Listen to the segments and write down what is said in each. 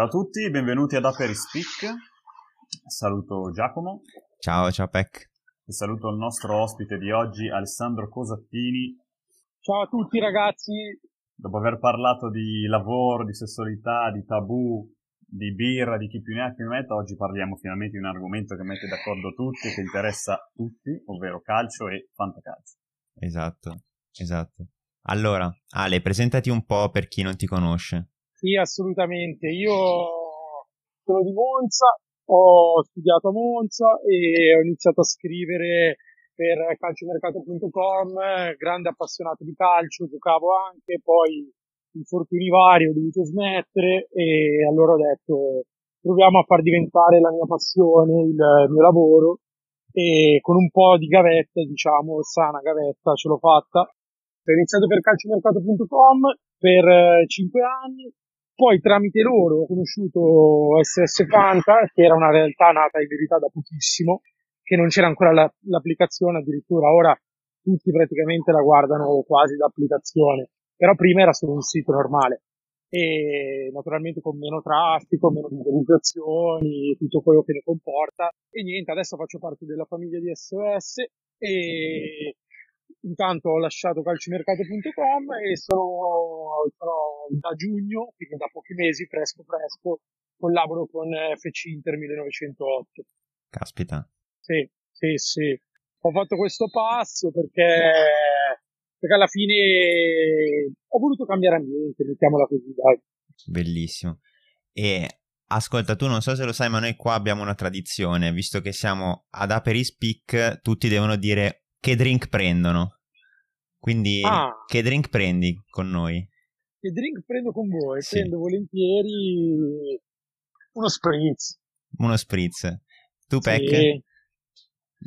Ciao a tutti, benvenuti ad Aper Speak. Saluto Giacomo. Ciao, ciao Peck. E saluto il nostro ospite di oggi, Alessandro Cosattini. Ciao a tutti ragazzi. Dopo aver parlato di lavoro, di sessualità, di tabù, di birra, di chi più ne ha più ne metta, oggi parliamo finalmente di un argomento che mette d'accordo tutti, che interessa tutti, ovvero calcio e fantacalcio. Esatto, esatto. Allora, Ale, presentati un po' per chi non ti conosce. Sì, assolutamente. Io sono di Monza, ho studiato a Monza e ho iniziato a scrivere per calciomercato.com, grande appassionato di calcio, giocavo anche, poi infortuni vari ho dovuto smettere e allora ho detto proviamo a far diventare la mia passione, il mio lavoro e con un po' di gavetta, diciamo, sana gavetta, ce l'ho fatta. Ho iniziato per calciomercato.com per 5 anni, poi tramite loro ho conosciuto SS Fanta, che era una realtà nata in verità da pochissimo, che non c'era ancora la, l'applicazione, addirittura ora tutti praticamente la guardano quasi da applicazione, però prima era solo un sito normale e naturalmente con meno traffico, meno visualizzazioni, tutto quello che ne comporta. E niente, adesso faccio parte della famiglia di SOS e intanto ho lasciato calcimercato.com e sono, sono, da giugno, quindi da pochi mesi, fresco fresco, collaboro con FC Inter 1908. Caspita. Sì, sì, sì. Ho fatto questo passo perché, perché alla fine ho voluto cambiare ambiente, mettiamola così, dai. Bellissimo. E Ascolta, tu non so se lo sai, ma noi qua abbiamo una tradizione, visto che siamo ad Aperi Speak, tutti devono dire che drink prendono. Quindi, ah. che drink prendi con noi? Che drink prendo con voi? Sì. Prendo volentieri uno spritz. Uno spritz. Tu, Peck? Sì.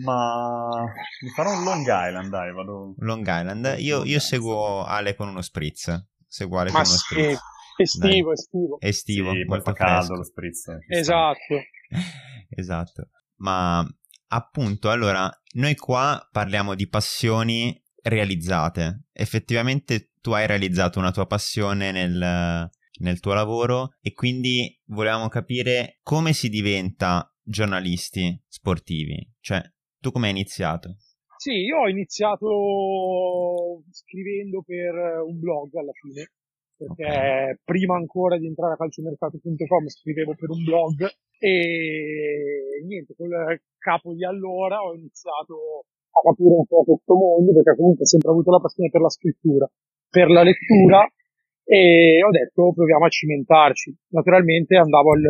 Ma mi farò un Long Island, dai, vado. Long Island. Io, io seguo Ale con uno spritz. Seguo Ale Ma con uno sì. spritz. Estivo, dai. estivo. Estivo, sì, molto caldo lo spritz. Esatto. esatto. Ma appunto, allora, noi qua parliamo di passioni realizzate. Effettivamente tu hai realizzato una tua passione nel, nel tuo lavoro e quindi volevamo capire come si diventa giornalisti sportivi. Cioè, tu come hai iniziato? Sì, io ho iniziato scrivendo per un blog alla fine, perché prima ancora di entrare a calciomercato.com scrivevo per un blog e niente, col capo di allora ho iniziato a capire un po' questo mondo, perché comunque ho sempre avuto la passione per la scrittura, per la lettura, e ho detto proviamo a cimentarci. Naturalmente andavo al,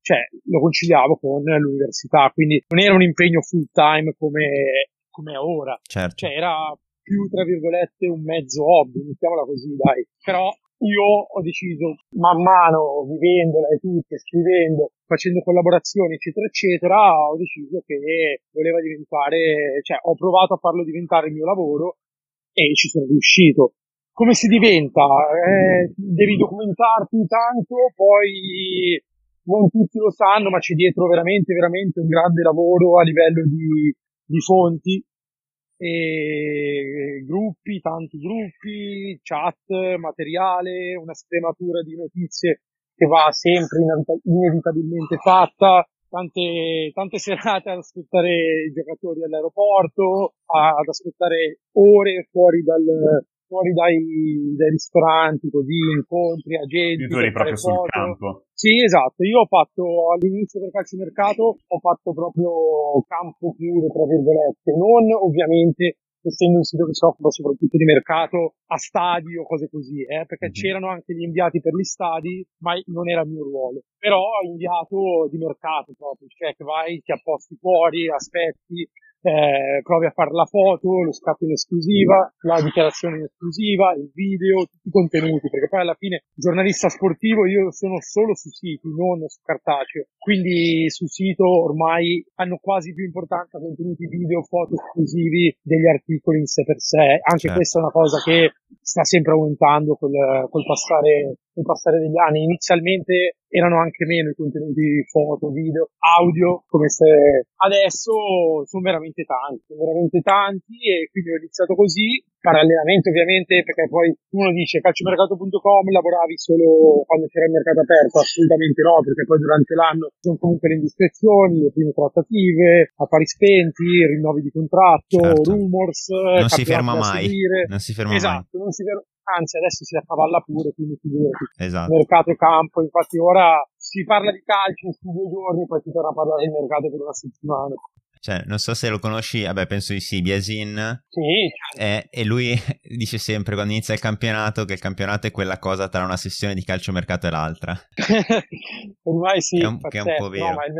cioè lo conciliavo con l'università, quindi non era un impegno full time come, come ora, certo. cioè era più tra virgolette un mezzo hobby, mettiamola così dai, però io ho deciso man mano vivendola e tutto, scrivendo, facendo collaborazioni eccetera eccetera, ho deciso che voleva diventare, cioè ho provato a farlo diventare il mio lavoro e ci sono riuscito. Come si diventa? Eh, devi documentarti tanto, poi non tutti lo sanno, ma c'è dietro veramente, veramente un grande lavoro a livello di, di fonti, e gruppi, tanti gruppi, chat, materiale, una scrematura di notizie che va sempre inevitabilmente fatta, tante, tante serate ad aspettare i giocatori all'aeroporto, ad aspettare ore fuori dal, fuori dai, dai ristoranti, così, incontri, agenti. Tu eri proprio foto. sul campo. Sì, esatto. Io ho fatto all'inizio del calciomercato, ho fatto proprio campo puro, tra virgolette. Non ovviamente essendo un sito che si occupa soprattutto di mercato a stadi o cose così, eh, perché mm-hmm. c'erano anche gli inviati per gli stadi, ma non era il mio ruolo. Però ho inviato di mercato proprio, cioè che vai, ti apposti fuori, aspetti, eh, provi a fare la foto, lo scatto in esclusiva, la dichiarazione in esclusiva, il video, tutti i contenuti, perché poi alla fine giornalista sportivo io sono solo su siti, non su cartaceo, quindi sul sito ormai hanno quasi più importanza contenuti video, foto esclusivi degli articoli in sé per sé, anche certo. questa è una cosa che sta sempre aumentando col, col passare col passare degli anni. Inizialmente erano anche meno i contenuti foto, video, audio, come se adesso sono veramente tanti, sono veramente tanti e quindi ho iniziato così parallelamente ovviamente, perché poi uno dice calciomercato.com lavoravi solo quando c'era il mercato aperto, assolutamente no, perché poi durante l'anno sono comunque le indiscrezioni, le prime trattative, affari spenti, rinnovi di contratto, Certo. rumors, Non si ferma mai. seguire. Non si ferma Esatto, non si ferma, anzi adesso si accavalla pure, quindi figurati. Esatto. Mercato e campo, infatti ora si parla di calcio su due giorni, poi si torna a parlare del mercato per una settimana. Cioè, non so se lo conosci, vabbè, penso di sì, Biasin. Sì, Eh, e lui dice sempre quando inizia il campionato che il campionato è quella cosa tra una sessione di calciomercato e l'altra. ormai sì, Che è un- che è un po' vero. no, ma il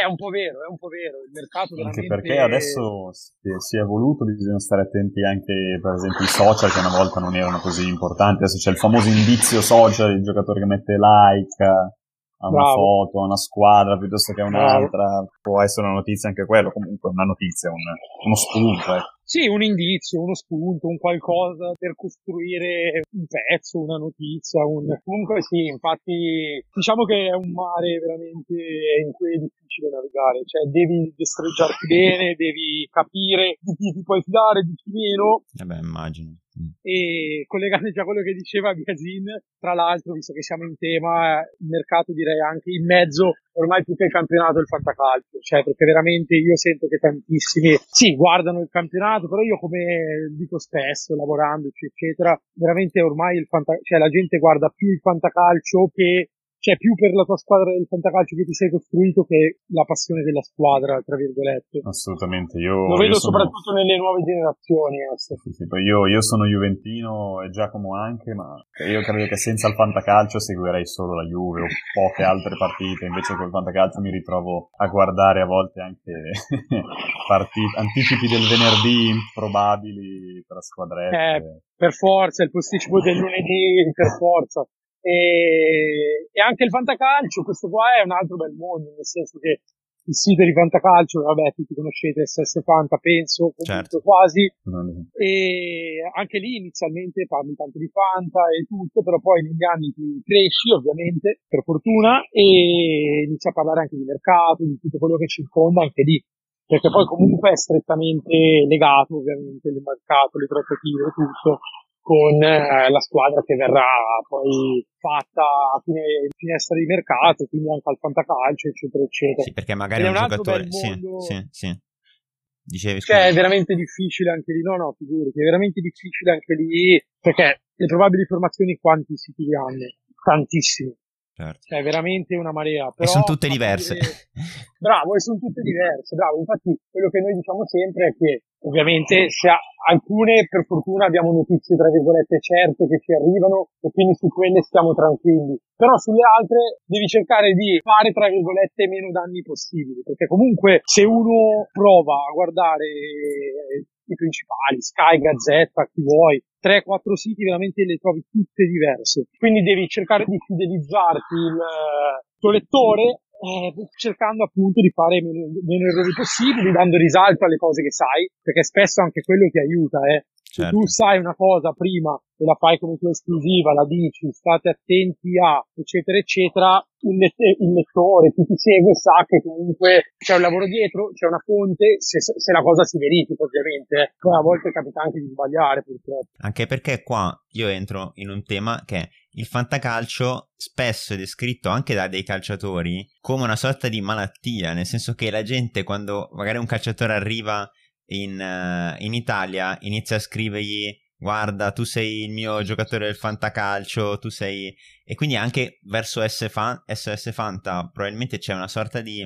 è un po' vero, è un po' vero, il mercato Anche veramente... perché adesso si è, evoluto, bisogna stare attenti anche per esempio ai social che una volta non erano così importanti, adesso c'è il famoso indizio social, il giocatore che mette like a una Bravo. foto, a una squadra piuttosto che a un'altra, può essere una notizia anche quello, comunque una notizia, un- uno spunto. ecco. Sì, un indizio, uno spunto, un qualcosa per costruire un pezzo, una notizia, un... comunque sì, infatti diciamo che è un mare veramente in cui è difficile navigare, cioè devi destreggiarti bene, devi capire di chi ti puoi fidare, di chi meno, Vabbè, immagino. Mm. e collegandoci a quello che diceva Biasin, tra l'altro, visto che siamo in tema, il mercato direi anche in mezzo, ormai più che il campionato il fantacalcio, cioè perché veramente io sento che tantissimi, sì, guardano il campionato, però io come dico spesso, lavorandoci, eccetera, veramente ormai il fanta- cioè la gente guarda più il fantacalcio che cioè più per la tua squadra del fantacalcio che ti sei costruito che la passione della squadra, tra virgolette. Assolutamente, io, Lo io vedo sono- soprattutto nelle nuove generazioni. ecco. Sì, sì, poi io, io sono juventino e Giacomo anche, ma io credo che senza il fantacalcio seguirei solo la Juve o poche altre partite, invece col fantacalcio mi ritrovo a guardare a volte anche partite, anticipi del venerdì improbabili tra squadrette. Eh, per forza, il posticipo del lunedì per forza. E, e anche il fantacalcio, questo qua è un altro bel mondo, nel senso che il sito di fantacalcio, vabbè, tutti conoscete SS Fanta, penso, comunque Certo. quasi, e anche lì inizialmente parli tanto di Fanta e tutto, però poi negli anni ti cresci ovviamente, per fortuna, e inizi a parlare anche di mercato, di tutto quello che circonda anche lì, perché poi comunque è strettamente legato ovviamente il mercato, le trattative e tutto con eh, la squadra che verrà poi fatta a fine finestra di mercato, quindi anche al fantacalcio, eccetera, eccetera. Sì, perché magari è un un giocatore... Sì, sì, sì. Dicevi, Cioè, è veramente difficile anche lì, no, no, figurati, è veramente difficile anche lì, perché le probabili formazioni quanti li hanno? Tantissimi, Certo. cioè veramente una marea. E Però sono tutte diverse. Bravo, e sono tutte diverse, bravo. Infatti, quello che noi diciamo sempre è che, ovviamente, se a- alcune, per fortuna, abbiamo notizie, tra virgolette, certe che ci arrivano e quindi su quelle stiamo tranquilli. Però sulle altre devi cercare di fare, tra virgolette, meno danni possibili. Perché comunque, se uno prova a guardare eh, i principali, Sky, Gazzetta, chi vuoi, 3-4 siti veramente le trovi tutte diverse. Quindi devi cercare di fidelizzarti il eh, tuo lettore eh, cercando appunto di fare meno, meno errori possibili, dando risalto alle cose che sai, perché spesso anche quello ti aiuta, eh. Se Certo. tu sai una cosa prima e la fai come tua esclusiva, la dici, state attenti a, eccetera, eccetera, il, let- il lettore, chi ti segue sa che comunque c'è un lavoro dietro, c'è una fonte, se, se la cosa si verifica ovviamente. eh. Poi a volte capita anche di sbagliare purtroppo. Anche perché qua io entro in un tema che è il fantacalcio spesso è descritto anche da dei calciatori come una sorta di malattia, nel senso che la gente quando magari un calciatore arriva in, eh, in Italia inizia a scrivergli guarda tu sei il mio giocatore del fantacalcio, tu sei... e quindi anche verso S Fan- SS Fanta probabilmente c'è una sorta di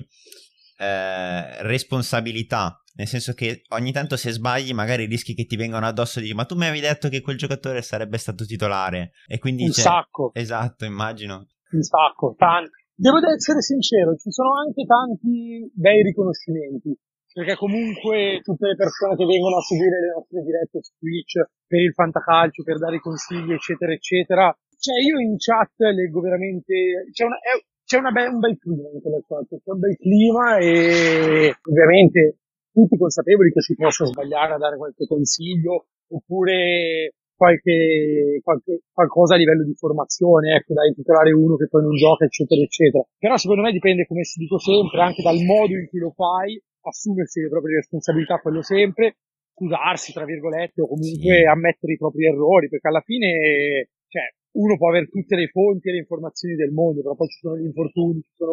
eh, responsabilità nel senso che ogni tanto se sbagli magari rischi che ti vengano addosso e dici ma tu mi avevi detto che quel giocatore sarebbe stato titolare e quindi Un c'è- sacco. esatto immagino un sacco, tanti. Devo essere sincero, ci sono anche tanti bei riconoscimenti, perché comunque tutte le persone che vengono a seguire le nostre dirette su Twitch per il fantacalcio, per dare consigli, eccetera, eccetera, cioè io in chat leggo veramente, c'è, una, è- c'è una be- un bel clima in quella chat, c'è un bel clima e ovviamente tutti consapevoli che si possa sbagliare a dare qualche consiglio, oppure qualche, qualche qualcosa a livello di formazione, ecco, dai titolare uno che poi non gioca, eccetera, eccetera. Però secondo me dipende, come si dico sempre, anche dal modo in cui lo fai, assumersi le proprie responsabilità, quello sempre, scusarsi, tra virgolette, o comunque sì. ammettere i propri errori, perché alla fine, cioè, uno può avere tutte le fonti e le informazioni del mondo, però poi ci sono gli infortuni, ci sono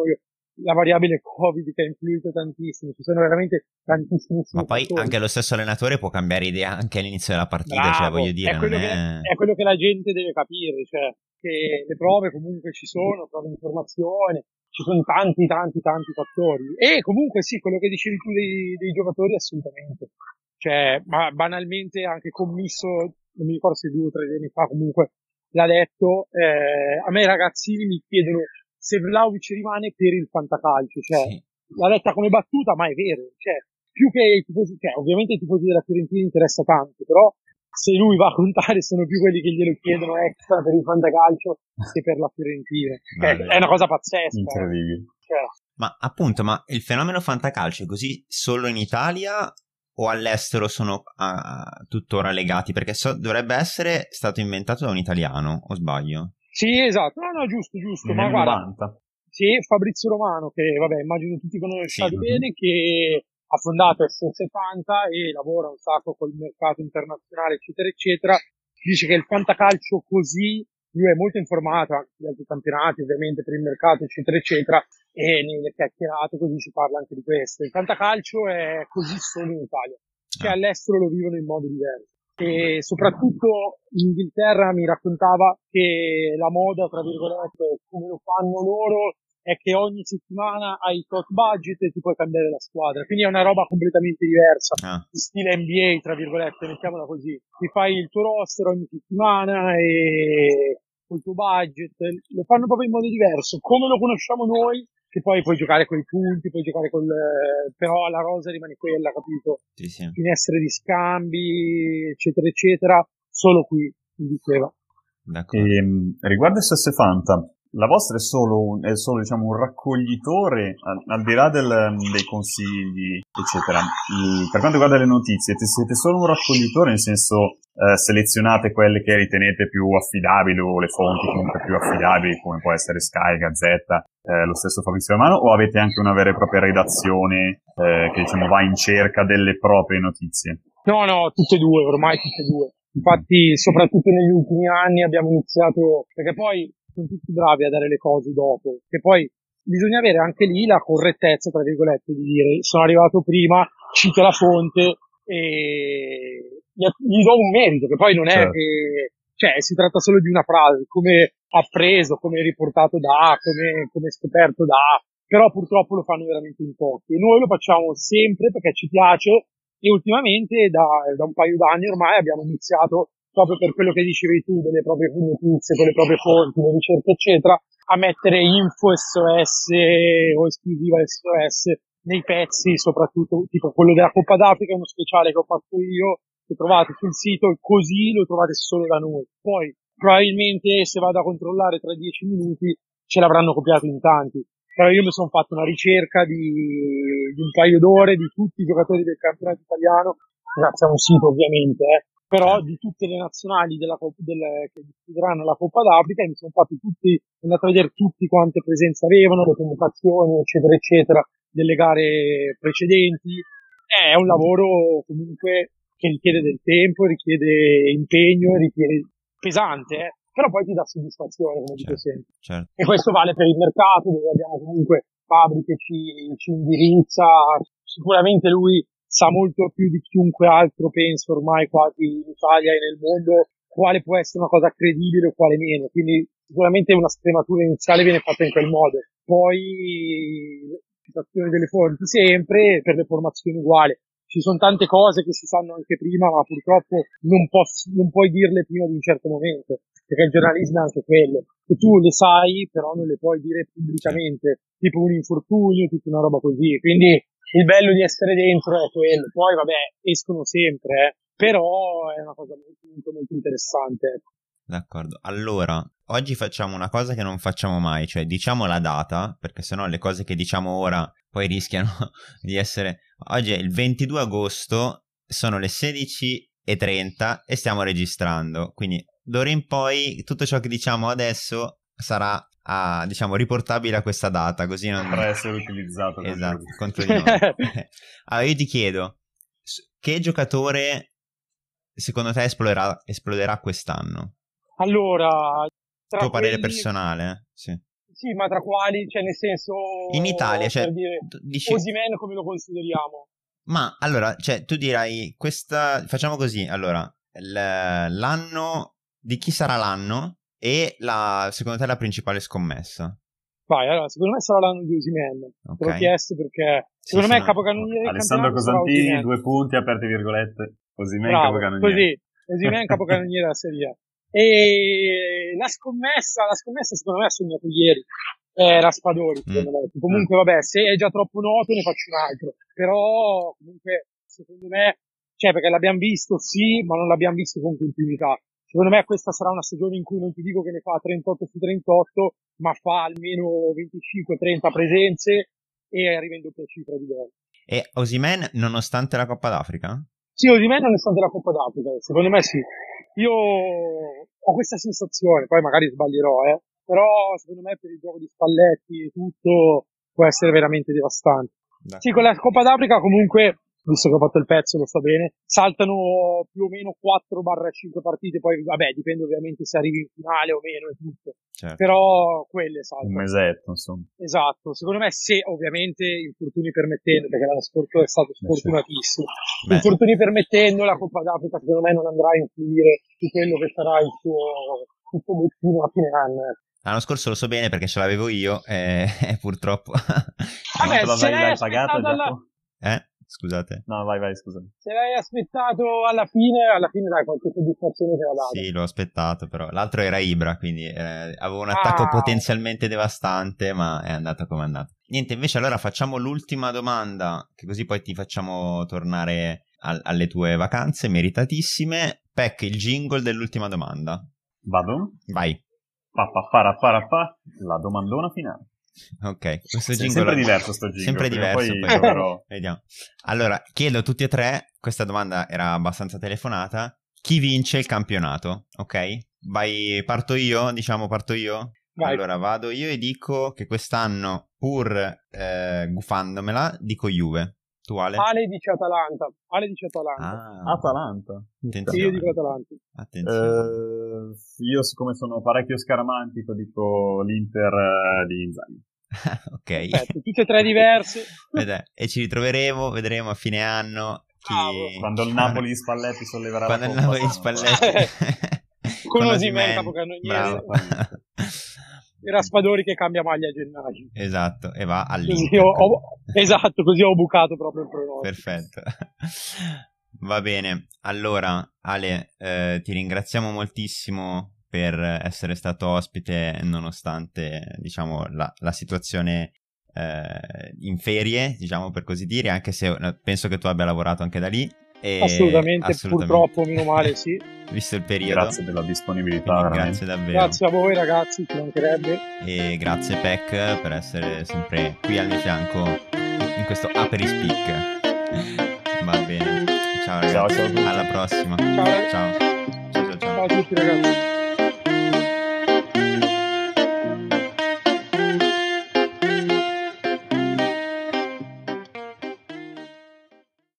la variabile Covid che ha influito tantissimo, ci sono veramente tantissimi Ma poi fattori. anche lo stesso allenatore può cambiare idea anche all'inizio della partita, cioè, Bravo, cioè voglio dire, è quello, è... Che, è quello che la gente deve capire, cioè che le prove comunque ci sono, prove di informazione, ci sono tanti, tanti, tanti fattori. E comunque sì, quello che dicevi tu dei, dei giocatori assolutamente. Cioè, ma banalmente anche commisso, non mi ricordo se due o tre giorni fa comunque l'ha detto, eh, a me i ragazzini mi chiedono se Vlaovic rimane per il fantacalcio, cioè sì. l'ha detta come battuta, ma è vero, cioè più che i tifosi, cioè ovviamente i tifosi della Fiorentina interessa tanto, però se lui va a contare sono più quelli che glielo chiedono extra per il fantacalcio che per la Fiorentina. Vale. È una cosa pazzesca. Incredibile. Cioè. Ma appunto, ma il fenomeno fantacalcio è così solo in Italia o all'estero sono uh, tuttora legati? Perché so, dovrebbe essere stato inventato da un italiano, o sbaglio? Sì, esatto, no, no, giusto, giusto. ma guarda, 90. sì, Fabrizio Romano, che vabbè, immagino tutti conosciate sì, bene, uh-huh. che ha fondato S70 e lavora un sacco col mercato internazionale, eccetera, eccetera. Dice che il fantacalcio così, lui è molto informato anche sugli altri campionati, ovviamente per il mercato, eccetera, eccetera, e nelle chiacchierate così si parla anche di questo. Il fantacalcio è così solo in Italia, cioè ah. all'estero lo vivono in modo diverso e soprattutto in Inghilterra mi raccontava che la moda, tra virgolette, come lo fanno loro, è che ogni settimana hai tot budget e ti puoi cambiare la squadra. Quindi è una roba completamente diversa. Ah. Stile NBA, tra virgolette, mettiamola così. Ti fai il tuo roster ogni settimana e col tuo budget. Lo fanno proprio in modo diverso. Come lo conosciamo noi, che poi puoi giocare con i punti, puoi giocare col... però la rosa rimane quella, capito? Sì, sì. Finestre di scambi, eccetera, eccetera, solo qui, mi diceva. E, ehm, riguardo SS Fanta, la vostra è solo, un, è solo diciamo, un raccoglitore, al, al di là del, dei consigli, eccetera. Il, per quanto riguarda le notizie, siete solo un raccoglitore, nel senso eh, selezionate quelle che ritenete più affidabili o le fonti comunque più affidabili, come può essere Sky, Gazzetta, eh, lo stesso Fabrizio Romano, o avete anche una vera e propria redazione eh, che diciamo va in cerca delle proprie notizie? No, no, tutte e due, ormai tutte e due. Infatti, soprattutto negli ultimi anni abbiamo iniziato, perché poi sono tutti bravi a dare le cose dopo, che poi bisogna avere anche lì la correttezza, tra virgolette, di dire sono arrivato prima, cito la fonte e gli do un merito, che poi non è certo. che, cioè, si tratta solo di una frase, come appreso, come riportato da, come, come scoperto da, però purtroppo lo fanno veramente in pochi e noi lo facciamo sempre perché ci piace e ultimamente da, da un paio d'anni ormai abbiamo iniziato proprio per quello che dicevi tu delle proprie notizie, con le proprie fonti, le ricerche eccetera, a mettere info SOS o esclusiva SOS nei pezzi, soprattutto tipo quello della Coppa d'Africa, uno speciale che ho fatto io, che trovate sul sito così lo trovate solo da noi. Poi probabilmente se vado a controllare tra dieci minuti ce l'avranno copiato in tanti. Però io mi sono fatto una ricerca di, di, un paio d'ore di tutti i giocatori del campionato italiano, grazie a un sito ovviamente, eh, però di tutte le nazionali della, del, che disputeranno la Coppa d'Africa e mi sono fatti tutti, sono andato a vedere tutti quante presenze avevano, le convocazioni, eccetera, eccetera, delle gare precedenti. È un lavoro comunque che richiede del tempo, richiede impegno, richiede pesante, eh? però poi ti dà soddisfazione, come certo, dico sempre. Certo. E questo vale per il mercato, dove abbiamo comunque fabbriche ci, ci indirizza, sicuramente lui sa molto più di chiunque altro, penso ormai quasi in Italia e nel mondo, quale può essere una cosa credibile o quale meno. Quindi sicuramente una scrematura iniziale viene fatta in quel modo. Poi citazione delle fonti sempre, per le formazioni uguali ci sono tante cose che si sanno anche prima, ma purtroppo non, posso, non puoi dirle prima di un certo momento, perché il giornalismo è anche quello, che tu le sai, però non le puoi dire pubblicamente, tipo un infortunio, tutta una roba così. Quindi il bello di essere dentro è quello. Poi, vabbè, escono sempre, eh, però è una cosa molto, molto interessante. D'accordo. Allora, oggi facciamo una cosa che non facciamo mai, cioè diciamo la data, perché sennò le cose che diciamo ora poi rischiano di essere... Oggi è il 22 agosto, sono le 16.30 e stiamo registrando, quindi d'ora in poi tutto ciò che diciamo adesso sarà a, diciamo, riportabile a questa data, così non... Potrà essere utilizzato. Esatto, contro di noi. allora io ti chiedo, che giocatore secondo te esploderà, esploderà quest'anno? Allora, tra tuo parere personale, eh? sì. Sì, ma tra quali, cioè nel senso... In Italia, cioè... Dire, dici... Osimen come lo consideriamo? Ma allora, cioè, tu dirai, questa... Facciamo così, allora, l'anno... Di chi sarà l'anno e la, secondo te la principale scommessa? Vai, allora, secondo me sarà l'anno di Osimen. Okay. Te l'ho chiesto perché secondo sì, me è capocannoniere Alessandro Cosantini, due punti, aperte virgolette. Osimen capocannoniere. Così, Osimen capocannoniere della Serie. E la scommessa, la scommessa secondo me ha sognato ieri. Eh, Raspadori, secondo mm. Comunque, vabbè, se è già troppo noto ne faccio un altro. Però, comunque, secondo me, cioè, perché l'abbiamo visto, sì, ma non l'abbiamo visto con continuità. Secondo me questa sarà una stagione in cui non ti dico che ne fa 38 su 38, ma fa almeno 25-30 presenze e arriva in doppia cifra di gol. E Osimen, nonostante la Coppa d'Africa? Sì, Osimen nonostante la Coppa d'Africa, secondo me sì. Io ho questa sensazione, poi magari sbaglierò, eh, però secondo me per il gioco di Spalletti e tutto può essere veramente devastante. D'accordo. Sì, con la Coppa d'Africa comunque visto che ho fatto il pezzo, lo sta bene, saltano più o meno 4-5 partite, poi vabbè, dipende ovviamente se arrivi in finale o meno e tutto. Certo. Però quelle saltano. Un mesetto, insomma. Esatto, secondo me se ovviamente infortuni permettendo, perché l'anno scorso è stato sfortunatissimo, Beh, infortuni permettendo la Coppa d'Africa secondo me non andrà a influire su quello che sarà il suo, il suo obiettivo a fine anno. L'anno scorso lo so bene perché ce l'avevo io e, e purtroppo... Vabbè, se l'hai pagato dalla... Eh? Scusate. No, vai, vai, scusa. Se l'hai aspettato alla fine, alla fine dai qualche soddisfazione te la dà. Sì, l'ho aspettato, però l'altro era Ibra, quindi eh, avevo un attacco ah. potenzialmente devastante, ma è andato come è andato. Niente, invece allora facciamo l'ultima domanda, che così poi ti facciamo tornare al, alle tue vacanze meritatissime. Peck, il jingle dell'ultima domanda. Vado? Vai. Pa, pa, pa, pa, pa, la domandona finale. Ok, questo jingle sempre diverso sto jingle. Sempre diverso, poi, poi però... vediamo. Allora, chiedo a tutti e tre, questa domanda era abbastanza telefonata, chi vince il campionato, ok? Vai, parto io, diciamo parto io? Vai. Allora vado io e dico che quest'anno, pur eh, gufandomela, dico Juve. Tu Ale? Ale dice Atalanta. Ale dice Atalanta. Ah. Atalanta. Attenzione. io dico Atalanta. Attenzione. Eh, io siccome sono parecchio scaramantico dico l'Inter eh, di Inzaghi. ok. Aspetta, tutte e tre diverse. E ci ritroveremo, vedremo a fine anno chi... Quando il Napoli di Spalletti solleverà Quando il Napoli di Spalletti... Con Osimen capocannoniere. Bravo. E Raspadori che cambia maglia a gennaio. Esatto, e va all'Inter. Ho, ho, esatto, così ho bucato proprio il pronostico. Perfetto. Va bene, allora Ale, eh, ti ringraziamo moltissimo per essere stato ospite nonostante diciamo, la, la situazione eh, in ferie, diciamo per così dire, anche se eh, penso che tu abbia lavorato anche da lì. Assolutamente, assolutamente, purtroppo, meno male, sì. Visto il periodo. Grazie della disponibilità. Grazie davvero. Grazie a voi ragazzi, ci mancherebbe. E grazie Peck per essere sempre qui al mio fianco in questo Aperi Speak. Va bene. Ciao ragazzi. Ciao, ciao Alla prossima. Ciao. Ciao. Ciao, ciao, ciao. ciao a tutti ragazzi.